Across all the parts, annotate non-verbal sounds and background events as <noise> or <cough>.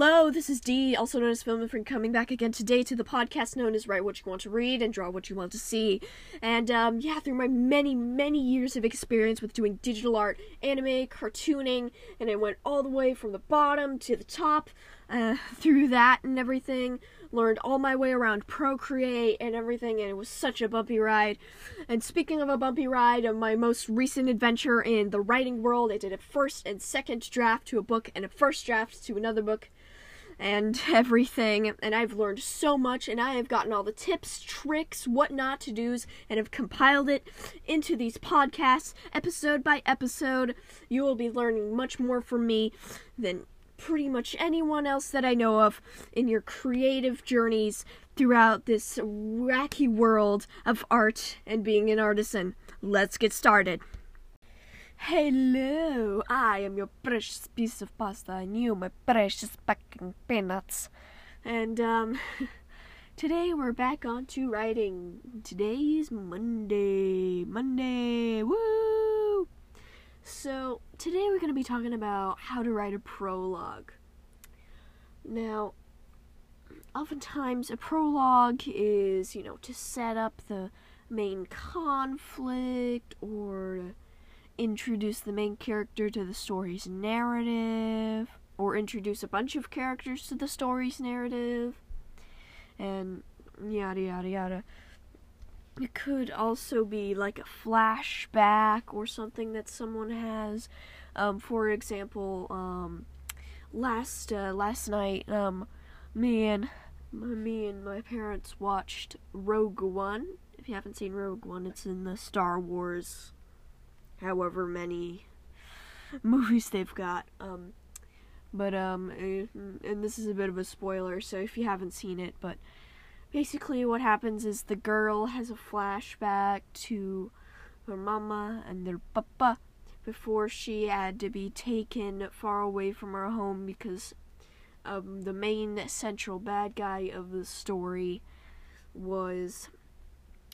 Hello, this is Dee, also known as Film and Friend, coming back again today to the podcast known as Write What You Want to Read and Draw What You Want to See. And um, yeah, through my many, many years of experience with doing digital art, anime, cartooning, and I went all the way from the bottom to the top uh, through that and everything. Learned all my way around Procreate and everything, and it was such a bumpy ride. And speaking of a bumpy ride, of my most recent adventure in the writing world, I did a first and second draft to a book and a first draft to another book and <laughs> everything. And I've learned so much, and I have gotten all the tips, tricks, what not to do's, and have compiled it into these podcasts, episode by episode. You will be learning much more from me than pretty much anyone else that I know of in your creative journeys throughout this wacky world of art and being an artisan. Let's get started. Hello, I am your precious piece of pasta and you my precious packing peanuts. And um <laughs> today we're back on to writing. Today is Monday. Monday. Woo! So, today we're going to be talking about how to write a prologue. Now, oftentimes a prologue is, you know, to set up the main conflict or introduce the main character to the story's narrative or introduce a bunch of characters to the story's narrative and yada yada yada. It could also be like a flashback or something that someone has. Um, for example, um, last uh, last night, um, me and me and my parents watched Rogue One. If you haven't seen Rogue One, it's in the Star Wars, however many movies they've got. Um, but um, and this is a bit of a spoiler, so if you haven't seen it, but basically what happens is the girl has a flashback to her mama and their papa before she had to be taken far away from her home because um, the main central bad guy of the story was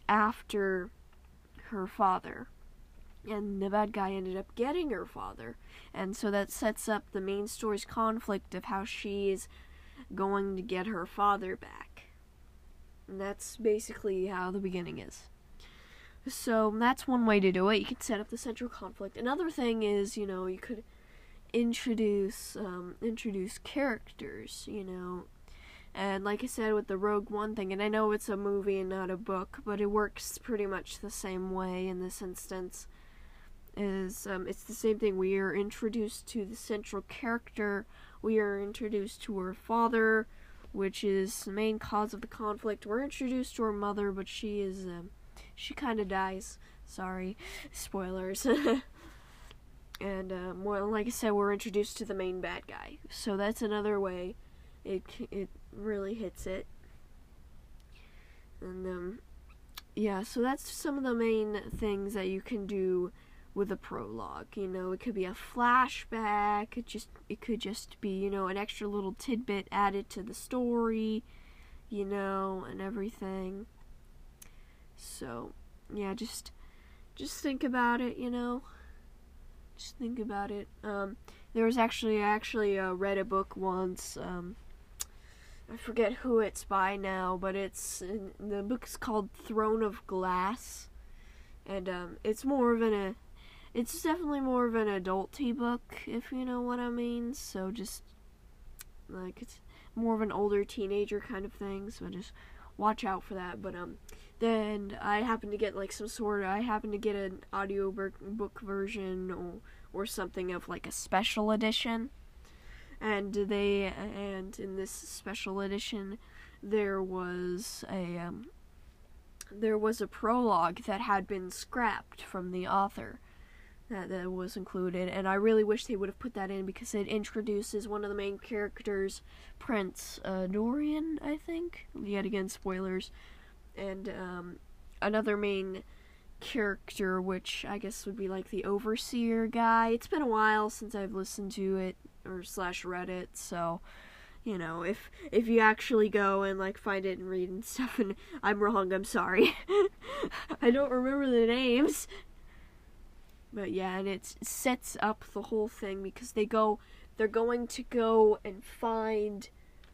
after her father and the bad guy ended up getting her father and so that sets up the main story's conflict of how she is going to get her father back and that's basically how the beginning is. So that's one way to do it. You can set up the central conflict. Another thing is, you know, you could introduce um, introduce characters, you know. And like I said with the Rogue One thing, and I know it's a movie and not a book, but it works pretty much the same way in this instance. Is um, it's the same thing. We are introduced to the central character. We are introduced to her father which is the main cause of the conflict. We're introduced to her mother, but she is, um, she kind of dies. Sorry, <laughs> spoilers. <laughs> and uh, more, like I said, we're introduced to the main bad guy. So that's another way it it really hits it. And um, yeah, so that's some of the main things that you can do with a prologue. You know, it could be a flashback. It just it could just be you know an extra little tidbit added to the story, you know, and everything. So yeah, just just think about it. You know, just think about it. Um, there was actually I actually uh, read a book once. Um, I forget who it's by now, but it's the book's called Throne of Glass, and um, it's more of an a it's definitely more of an adulty book, if you know what I mean. So just like it's more of an older teenager kind of thing. So just watch out for that. But um, then I happen to get like some sort of I happen to get an audio book version or or something of like a special edition. And they and in this special edition there was a um, there was a prologue that had been scrapped from the author that, that was included, and I really wish they would have put that in because it introduces one of the main characters, Prince uh, Dorian, I think. Yet again, spoilers, and um, another main character, which I guess would be like the overseer guy. It's been a while since I've listened to it or slash read it, so you know, if if you actually go and like find it and read and <laughs> stuff and I'm wrong, I'm sorry. <laughs> I don't remember the names. But yeah, and it sets up the whole thing because they go they're going to go and find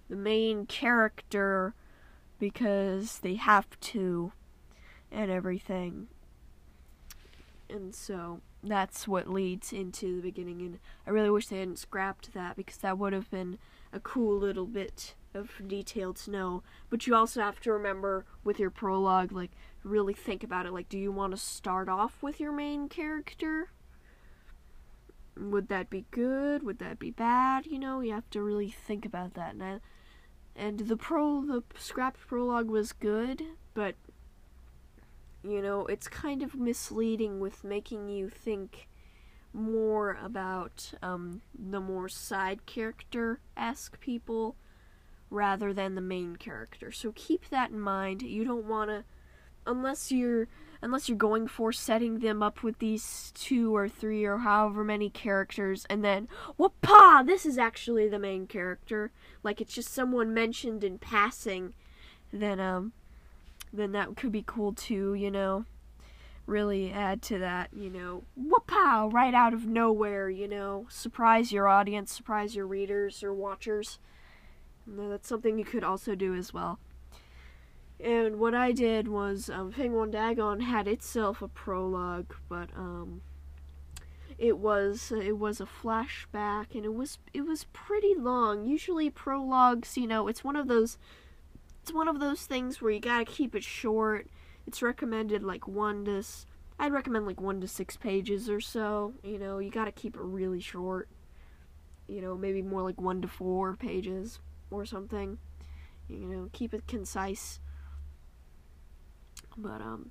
the main character because they have to and everything. And so that's what leads into the beginning and I really wish they hadn't scrapped that because that would have been a cool little bit of detail to know. But you also have to remember with your prologue, like, really think about it. Like, do you want to start off with your main character? Would that be good? Would that be bad? You know, you have to really think about that. And, I, and the pro, the scrapped prologue was good, but you know, it's kind of misleading with making you think more about um, the more side character esque people rather than the main character. So keep that in mind. You don't want to unless you're unless you're going for setting them up with these two or three or however many characters and then whoopah this is actually the main character. Like it's just someone mentioned in passing then um then that could be cool too you know? Really add to that you know whoopow right out of nowhere you know? Surprise your audience surprise your readers or watchers. That's something you could also do as well. And what I did was, um, Penguin Dagon had itself a prologue, but um, it was it was a flashback, and it was it was pretty long. Usually prologues, you know, it's one of those it's one of those things where you gotta keep it short. It's recommended like one to I'd recommend like one to six pages or so. You know, you gotta keep it really short. You know, maybe more like one to four pages or something. You know, keep it concise. But um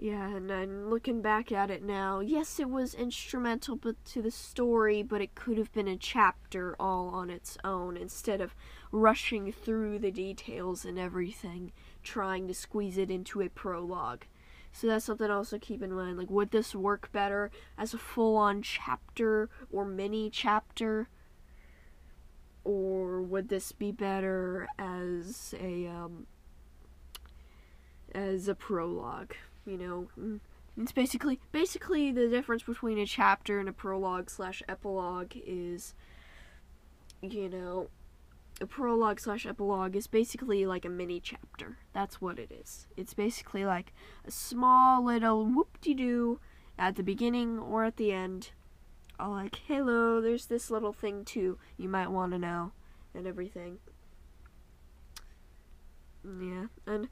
yeah, and then looking back at it now, yes, it was instrumental but to the story, but it could have been a chapter all on its own instead of rushing through the details and everything, trying to squeeze it into a prologue. So that's something also keep in mind. Like, would this work better as a full on chapter or mini chapter? or would this be better as a um, as a prologue? You know, mm, it's basically basically the difference between a chapter and a prologue slash epilogue is, you know, a prologue slash epilogue is basically like a mini chapter. That's what it is. It's basically like a small little whoop de doo at the beginning or at the end all like, hello, there's this little thing too you might want to know, and everything. Yeah, and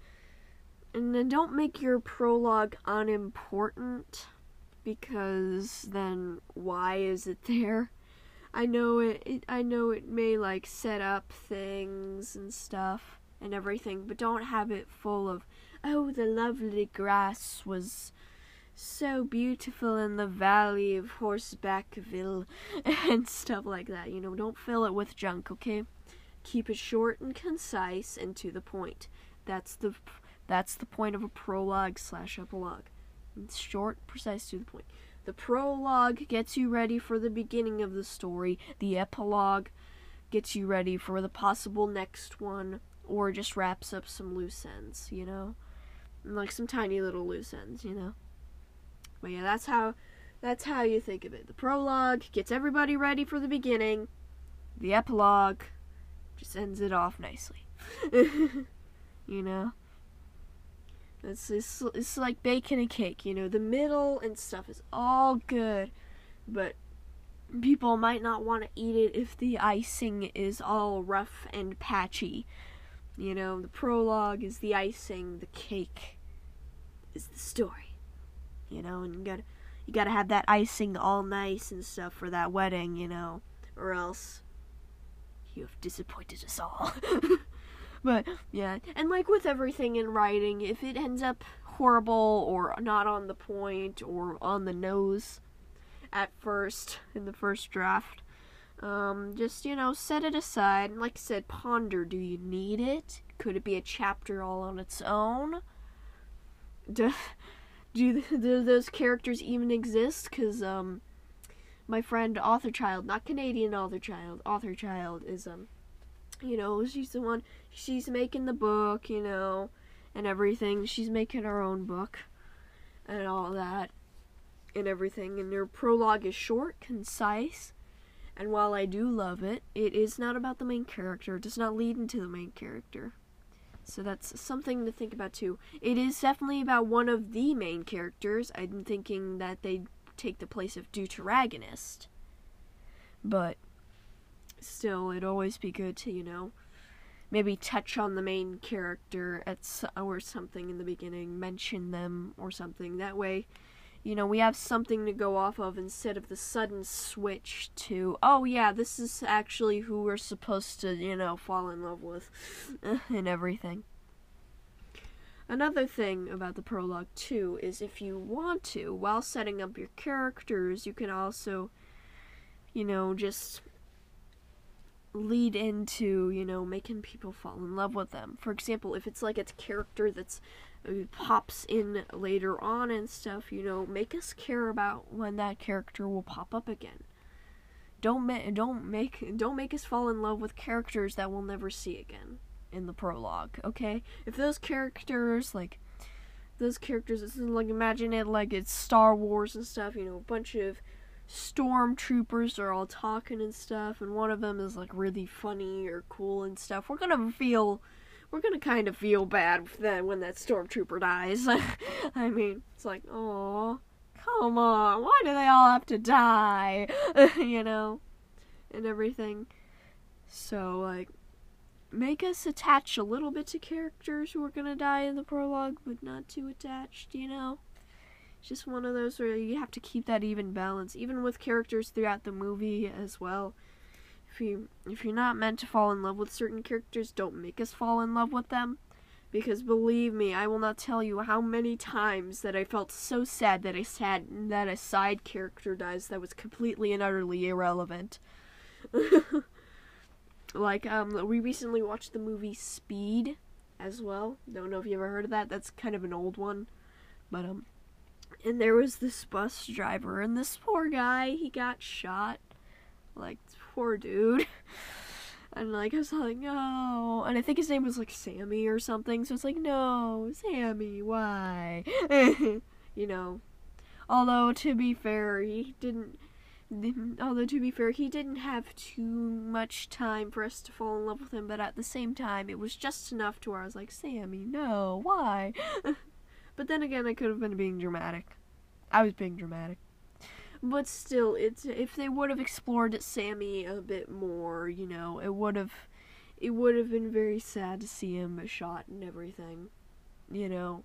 and then don't make your prologue unimportant because then why is it there? I know it, it I know it may like set up things and stuff and everything, but don't have it full of oh the lovely grass was so beautiful in the valley of Horsebackville <laughs> and stuff like that. You know, don't fill it with junk, okay? Keep it short and concise and to the point. That's the that's the point of a prologue slash epilogue. It's short, precise, to the point. The prologue gets you ready for the beginning of the story. The epilogue gets you ready for the possible next one, or just wraps up some loose ends, you know? Like some tiny little loose ends, you know? But yeah, that's how that's how you think of it. The prologue gets everybody ready for the beginning. The epilogue just ends it off nicely. <laughs> you know? It's, it's, it's like baking a cake, you know, the middle and stuff is all good, but people might not want to eat it if the icing is all rough and patchy. You know, the prologue is the icing, the cake is the story you know, and you gotta you gotta have that icing all nice and stuff for that wedding, you know, or else you have disappointed us all. <laughs> but yeah, and like with everything in writing, if it ends up horrible or not on the point or on the nose at first in the first draft, um, just you know, set it aside. And like I said, ponder: Do you need it? Could it be a chapter all on its own? do, do those characters even exist? Because um, my friend Author Child, not Canadian Author Child, Author Child is um, you know, she's the one. She's making the book, you know, and everything. She's making her own book, and all that, and everything. And her prologue is short, concise, And while I do love it, it is not about the main character. It does not lead into the main character. So that's something to think about too. It is definitely about one of the main characters. I'm thinking that they take the place of Deuteragonist. But still, it'd always be good to, you know, maybe touch on the main character at or something in the beginning, mention them or something. That way, you know, we have something to go off of instead of the sudden switch to, oh yeah, this is actually who we're supposed to, you know, fall in love with <laughs> and everything. Another thing about the prologue, too, is if you want to, while setting up your characters, you can also, you know, just lead into, you know, making people fall in love with them. For example, if it's like a character that's uh, pops in later on and stuff, you know, make us care about when that character will pop up again. Don't ma- don't make don't make us fall in love with characters that we'll never see again in the prologue, okay? If those characters like those characters, is like imagine it like it's Star Wars and stuff, you know, a bunch of stormtroopers are all talking and stuff, and one of them is like really funny or cool and stuff. We're gonna feel we're gonna kind of feel bad then when that stormtrooper dies. <laughs> I mean, it's like, oh, come on, why do they all have to die? <laughs> you know, and everything. So like, make us attach a little bit to characters who are gonna die in the prologue, but not too attached. You know. It's just one of those where you have to keep that even balance, even with characters throughout the movie as well if you if you're not meant to fall in love with certain characters, don't make us fall in love with them. Because believe me, I will not tell you how many times that I felt so sad that I sad that a side character dies that was completely and utterly irrelevant. <laughs> like um we recently watched the movie Speed as well. Don't know if you ever heard of that. That's kind of an old one. But um and there was this bus driver and this poor guy, he got shot like poor dude. <laughs> And like I was like, no, and I think his name was like Sammy or something. So it's like, no, Sammy, why? <laughs> you know. Although to be fair, he didn't. Although to be fair, he didn't have too much time for us to fall in love with him. But at the same time, it was just enough to where I was like, Sammy, no, why? <laughs> but then again, I could have been being dramatic. I was being dramatic but still, it's if they would have explored Sammy a bit more, you know, it would have it would have been very sad to see him shot and everything, you know.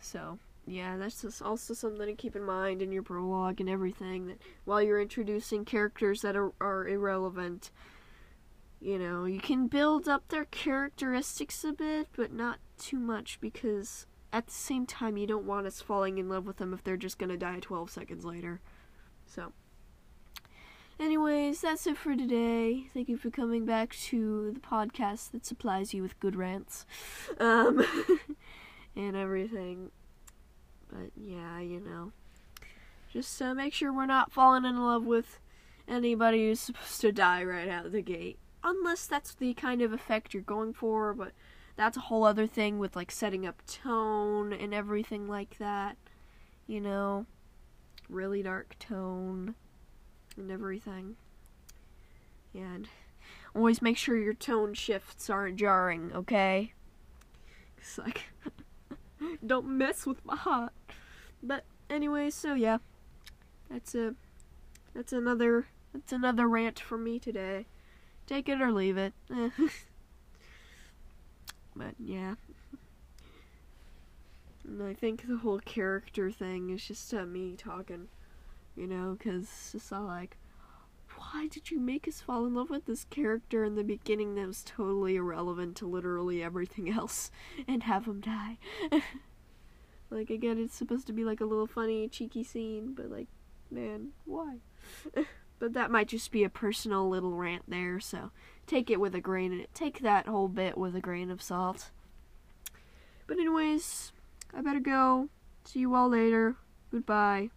So yeah, that's just also something to keep in mind in your prologue and everything. That while you're introducing characters that are, are irrelevant, you know, you can build up their characteristics a bit, but not too much because at the same time, you don't want us falling in love with them if they're just gonna die 12 seconds later. So, anyways, that's it for today. Thank you for coming back to the podcast that supplies you with good rants um, <laughs> and everything. But yeah, you know, just uh, make sure we're not falling in love with anybody who's supposed to die right out of the gate. Unless that's the kind of effect you're going for, but that's a whole other thing with like setting up tone and everything like that. You know, really dark tone and everything. And always make sure your tone shifts aren't jarring, okay? It's like, <laughs> don't mess with my heart. But anyway, so yeah, that's a that's another that's another rant from me today. Take it or leave it. <laughs> But yeah. And I think the whole character thing is just uh, me talking, you know, because it's all like, why did you make us fall in love with this character in the beginning that was totally irrelevant to literally everything <laughs> else and have him die? <laughs> like, again, it's supposed to be like a little funny, cheeky scene, but like, man, why? <laughs> but that might just be a personal little rant there, so take it with a grain take that whole bit with a grain of salt. But anyways, I better go. See you all later. Goodbye.